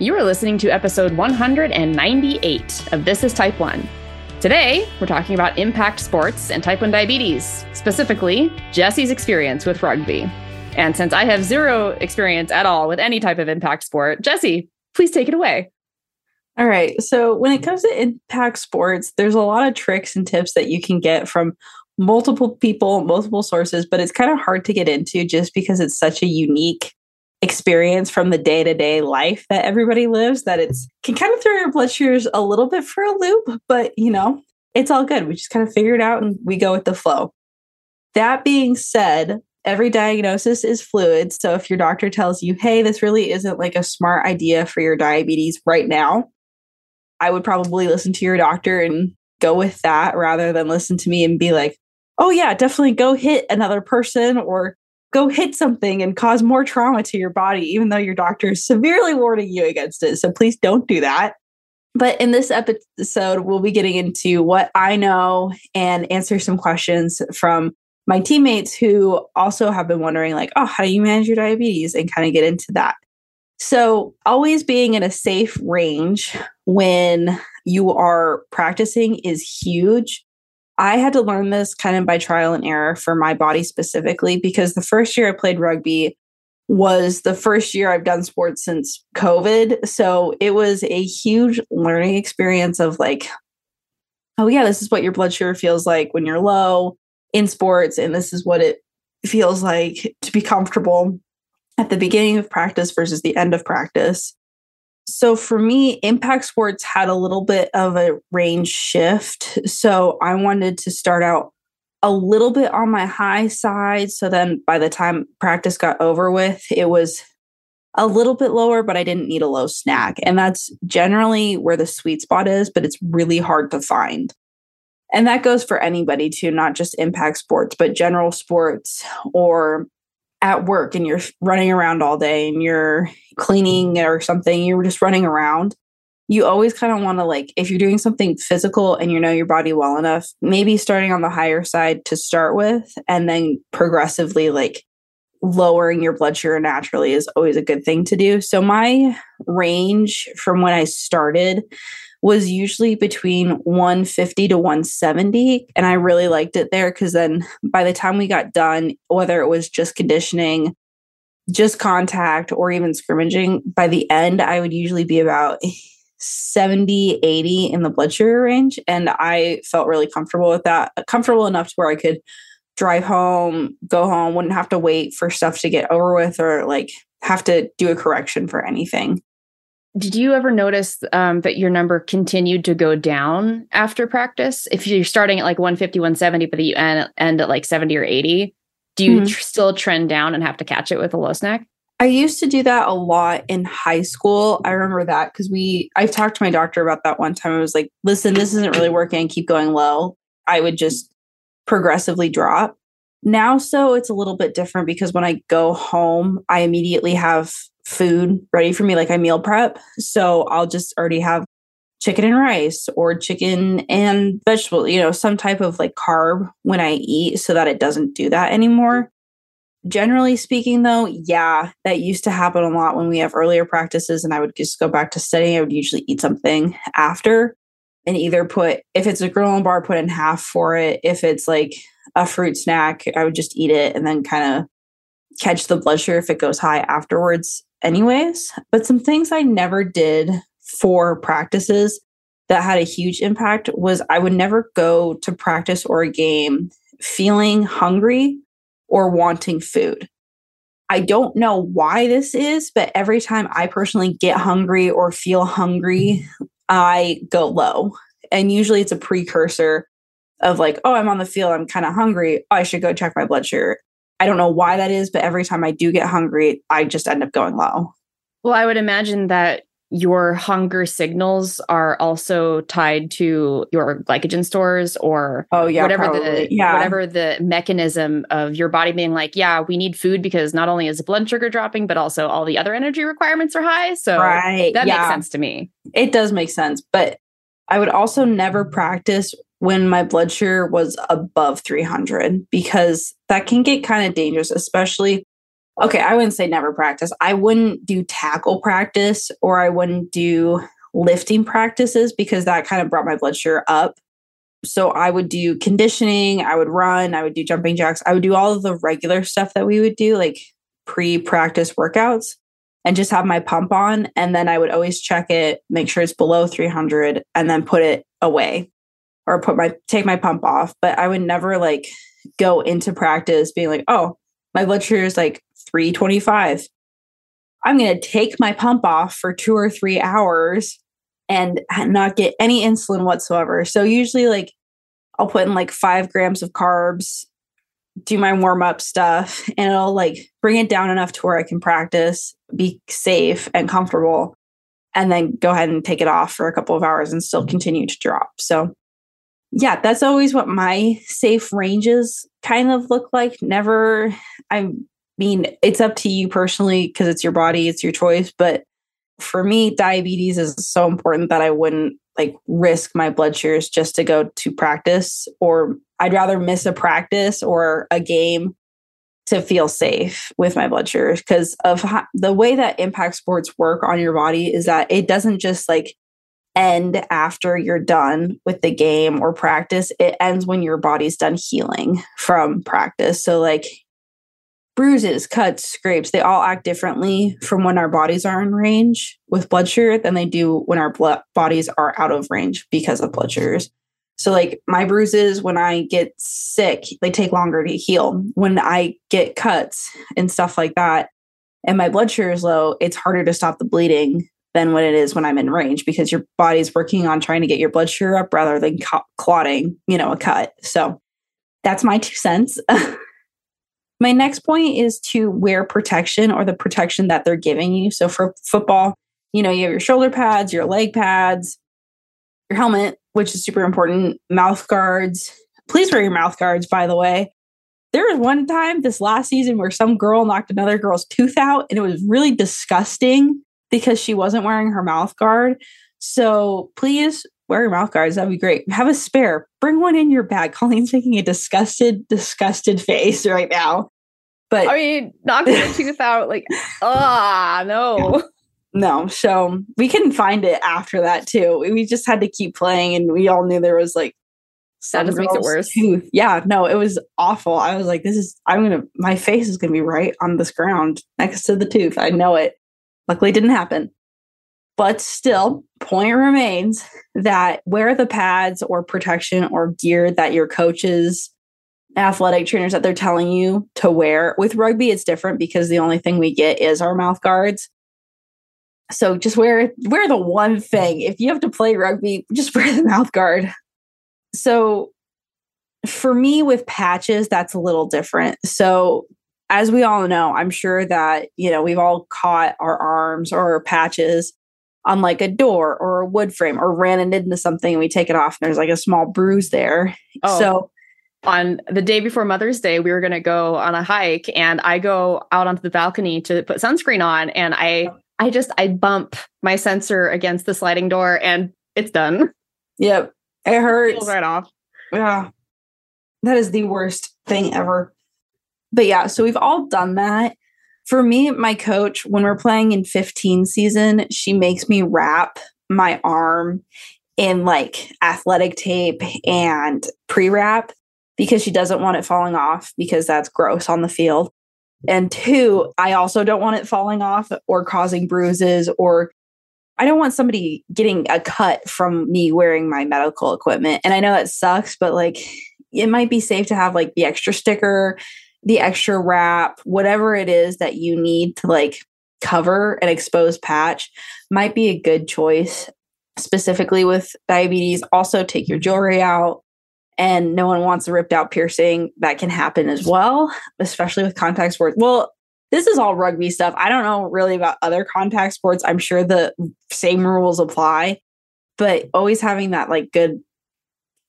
You are listening to episode 198 of This is Type 1. Today, we're talking about impact sports and type 1 diabetes, specifically Jessie's experience with rugby. And since I have zero experience at all with any type of impact sport, Jessie, please take it away. All right. So, when it comes to impact sports, there's a lot of tricks and tips that you can get from multiple people, multiple sources, but it's kind of hard to get into just because it's such a unique experience from the day-to-day life that everybody lives that it's can kind of throw your blood sugars a little bit for a loop, but you know, it's all good. We just kind of figure it out and we go with the flow. That being said, every diagnosis is fluid. So if your doctor tells you, hey, this really isn't like a smart idea for your diabetes right now, I would probably listen to your doctor and go with that rather than listen to me and be like, oh yeah, definitely go hit another person or go hit something and cause more trauma to your body, even though your doctor is severely warning you against it. So please don't do that. But in this episode, we'll be getting into what I know and answer some questions from my teammates who also have been wondering, like, oh, how do you manage your diabetes? And kind of get into that. So, always being in a safe range when you are practicing is huge. I had to learn this kind of by trial and error for my body specifically because the first year I played rugby was the first year I've done sports since COVID. So it was a huge learning experience of like, oh, yeah, this is what your blood sugar feels like when you're low in sports. And this is what it feels like to be comfortable at the beginning of practice versus the end of practice. So for me, impact sports had a little bit of a range shift. So I wanted to start out a little bit on my high side. So then by the time practice got over with, it was a little bit lower, but I didn't need a low snack. And that's generally where the sweet spot is, but it's really hard to find. And that goes for anybody too, not just impact sports, but general sports or at work and you're running around all day and you're cleaning or something, you're just running around. You always kind of want to like if you're doing something physical and you know your body well enough, maybe starting on the higher side to start with and then progressively like lowering your blood sugar naturally is always a good thing to do. So my range from when I started was usually between 150 to 170. And I really liked it there because then by the time we got done, whether it was just conditioning, just contact, or even scrimmaging, by the end, I would usually be about 70, 80 in the blood sugar range. And I felt really comfortable with that, comfortable enough to where I could drive home, go home, wouldn't have to wait for stuff to get over with or like have to do a correction for anything. Did you ever notice um, that your number continued to go down after practice? If you're starting at like 150, 170, but you end, end at like 70 or 80, do you mm-hmm. tr- still trend down and have to catch it with a low snack? I used to do that a lot in high school. I remember that because we, I've talked to my doctor about that one time. I was like, listen, this isn't really working. Keep going low. I would just progressively drop. Now, so it's a little bit different because when I go home, I immediately have food ready for me, like I meal prep. So I'll just already have chicken and rice or chicken and vegetable, you know, some type of like carb when I eat so that it doesn't do that anymore. Generally speaking, though, yeah, that used to happen a lot when we have earlier practices and I would just go back to studying. I would usually eat something after and either put, if it's a granola bar, put in half for it. If it's like a fruit snack, I would just eat it and then kind of catch the blood sugar if it goes high afterwards anyways. But some things I never did for practices that had a huge impact was I would never go to practice or a game feeling hungry or wanting food. I don't know why this is, but every time I personally get hungry or feel hungry, mm-hmm. I go low. And usually it's a precursor of like, oh, I'm on the field, I'm kind of hungry. Oh, I should go check my blood sugar. I don't know why that is, but every time I do get hungry, I just end up going low. Well, I would imagine that your hunger signals are also tied to your glycogen stores or oh yeah whatever probably. the yeah. whatever the mechanism of your body being like yeah we need food because not only is blood sugar dropping but also all the other energy requirements are high so right. that yeah. makes sense to me it does make sense but i would also never practice when my blood sugar was above 300 because that can get kind of dangerous, especially okay, I wouldn't say never practice. I wouldn't do tackle practice or I wouldn't do lifting practices because that kind of brought my blood sugar up. So I would do conditioning, I would run, I would do jumping jacks, I would do all of the regular stuff that we would do, like pre practice workouts, and just have my pump on. And then I would always check it, make sure it's below 300, and then put it away or put my take my pump off. But I would never like go into practice being like, oh, my blood sugar is like 325. I'm going to take my pump off for two or three hours and not get any insulin whatsoever. So, usually, like, I'll put in like five grams of carbs, do my warm up stuff, and it'll like bring it down enough to where I can practice, be safe and comfortable, and then go ahead and take it off for a couple of hours and still continue to drop. So, yeah, that's always what my safe ranges kind of look like. Never, I mean, it's up to you personally because it's your body, it's your choice. But for me, diabetes is so important that I wouldn't like risk my blood sugars just to go to practice, or I'd rather miss a practice or a game to feel safe with my blood sugars because of how, the way that impact sports work on your body is that it doesn't just like end after you're done with the game or practice. It ends when your body's done healing from practice. So, like bruises, cuts, scrapes, they all act differently from when our bodies are in range with blood sugar than they do when our blood bodies are out of range because of blood sugars. So, like my bruises, when I get sick, they take longer to heal. When I get cuts and stuff like that, and my blood sugar is low, it's harder to stop the bleeding than what it is when I'm in range because your body's working on trying to get your blood sugar up rather than clotting, you know, a cut. So that's my two cents. my next point is to wear protection or the protection that they're giving you. So for football, you know, you have your shoulder pads, your leg pads, your helmet, which is super important, mouth guards. Please wear your mouth guards, by the way. There was one time this last season where some girl knocked another girl's tooth out, and it was really disgusting because she wasn't wearing her mouth guard. So please wear your mouth guards. That'd be great. Have a spare. Bring one in your bag. Colleen's making a disgusted, disgusted face right now. But I mean, knocking the tooth out, like, ah, no. No. So we couldn't find it after that too. We just had to keep playing and we all knew there was like that just makes it worse. Tooth. Yeah, no, it was awful. I was like, this is I'm gonna my face is gonna be right on this ground next to the tooth. I know it. Luckily, didn't happen. But still, point remains that wear the pads or protection or gear that your coaches, athletic trainers that they're telling you to wear. With rugby, it's different because the only thing we get is our mouth guards. So just wear wear the one thing. If you have to play rugby, just wear the mouth guard. So for me with patches, that's a little different. So as we all know, I'm sure that, you know, we've all caught our arms or our patches on like a door or a wood frame or ran into something and we take it off and there's like a small bruise there. Oh. So on the day before Mother's Day, we were going to go on a hike and I go out onto the balcony to put sunscreen on and I I just I bump my sensor against the sliding door and it's done. Yep. It hurts. It right off. Yeah. That is the worst thing ever but yeah, so we've all done that. For me, my coach, when we're playing in 15 season, she makes me wrap my arm in like athletic tape and pre wrap because she doesn't want it falling off because that's gross on the field. And two, I also don't want it falling off or causing bruises or I don't want somebody getting a cut from me wearing my medical equipment. And I know that sucks, but like it might be safe to have like the extra sticker the extra wrap, whatever it is that you need to like cover an exposed patch might be a good choice specifically with diabetes. Also, take your jewelry out. And no one wants a ripped out piercing. That can happen as well, especially with contact sports. Well, this is all rugby stuff. I don't know really about other contact sports. I'm sure the same rules apply, but always having that like good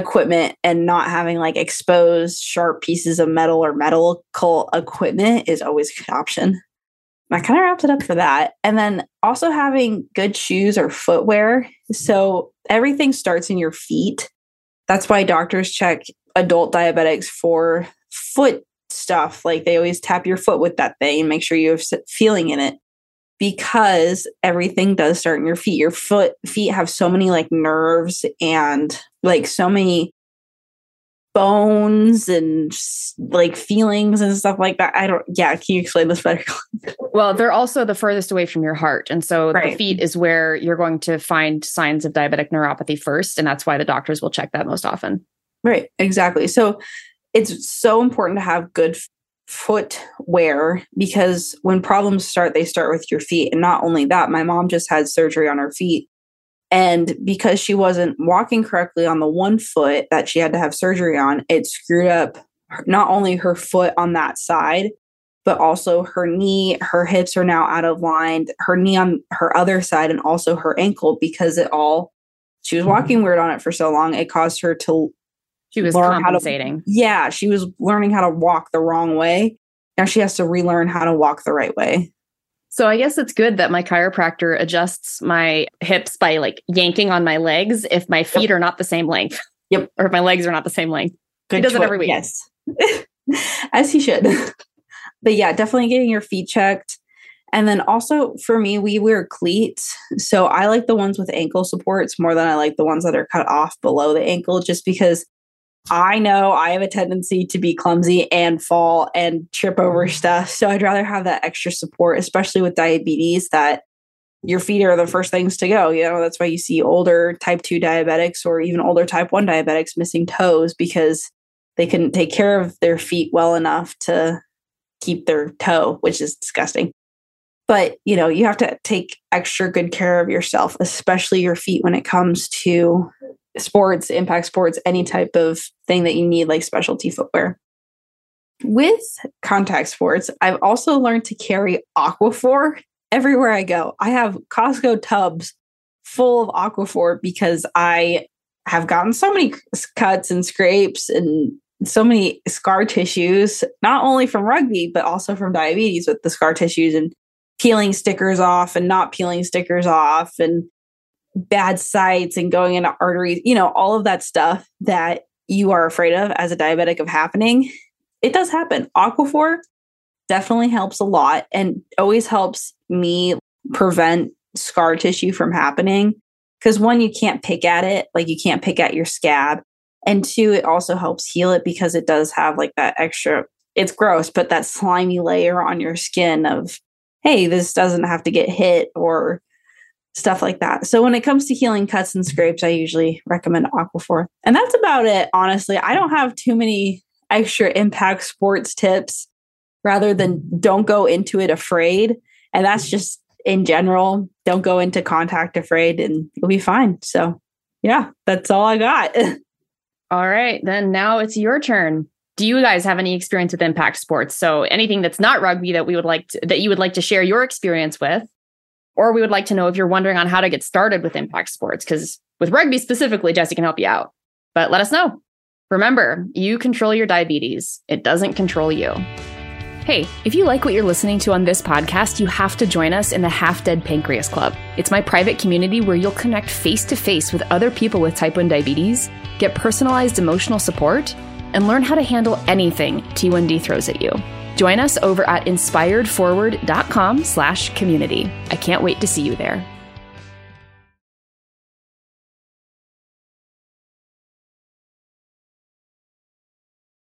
equipment and not having like exposed sharp pieces of metal or medical equipment is always an option. That kind of wraps it up for that. And then also having good shoes or footwear. So everything starts in your feet. That's why doctors check adult diabetics for foot stuff. Like they always tap your foot with that thing and make sure you have feeling in it because everything does start in your feet. Your foot feet have so many like nerves and like so many bones and like feelings and stuff like that. I don't yeah, can you explain this better? well, they're also the furthest away from your heart. And so right. the feet is where you're going to find signs of diabetic neuropathy first. And that's why the doctors will check that most often. Right, exactly. So it's so important to have good footwear because when problems start, they start with your feet. And not only that, my mom just had surgery on her feet. And because she wasn't walking correctly on the one foot that she had to have surgery on, it screwed up not only her foot on that side, but also her knee. Her hips are now out of line, her knee on her other side, and also her ankle because it all, she was mm-hmm. walking weird on it for so long, it caused her to she was compensating. To, yeah, she was learning how to walk the wrong way. Now she has to relearn how to walk the right way. So I guess it's good that my chiropractor adjusts my hips by like yanking on my legs if my feet yep. are not the same length. Yep. or if my legs are not the same length. Good he does choice. it every week. Yes. As he should. but yeah, definitely getting your feet checked. And then also for me, we wear cleats. So I like the ones with ankle supports more than I like the ones that are cut off below the ankle, just because I know I have a tendency to be clumsy and fall and trip over mm-hmm. stuff. So I'd rather have that extra support, especially with diabetes, that your feet are the first things to go. You know, that's why you see older type 2 diabetics or even older type 1 diabetics missing toes because they couldn't take care of their feet well enough to keep their toe, which is disgusting. But, you know, you have to take extra good care of yourself, especially your feet when it comes to sports, impact sports, any type of thing that you need, like specialty footwear. With contact sports, I've also learned to carry Aquaphor everywhere I go. I have Costco tubs full of Aquaphor because I have gotten so many cuts and scrapes and so many scar tissues, not only from rugby, but also from diabetes with the scar tissues and peeling stickers off and not peeling stickers off and bad sites and going into arteries, you know, all of that stuff that you are afraid of as a diabetic of happening, it does happen. Aquaphor definitely helps a lot and always helps me prevent scar tissue from happening. Because one, you can't pick at it, like you can't pick at your scab. And two, it also helps heal it because it does have like that extra, it's gross, but that slimy layer on your skin of, hey, this doesn't have to get hit or stuff like that. So when it comes to healing cuts and scrapes, I usually recommend Aquaphor. And that's about it, honestly. I don't have too many extra impact sports tips rather than don't go into it afraid. And that's just in general, don't go into contact afraid and you'll be fine. So yeah, that's all I got. all right, then now it's your turn. Do you guys have any experience with impact sports? So anything that's not rugby that we would like to, that you would like to share your experience with? Or we would like to know if you're wondering on how to get started with impact sports, because with rugby specifically, Jessie can help you out. But let us know. Remember, you control your diabetes, it doesn't control you. Hey, if you like what you're listening to on this podcast, you have to join us in the Half Dead Pancreas Club. It's my private community where you'll connect face to face with other people with type 1 diabetes, get personalized emotional support, and learn how to handle anything T1D throws at you. Join us over at inspiredforward.com slash community. I can't wait to see you there.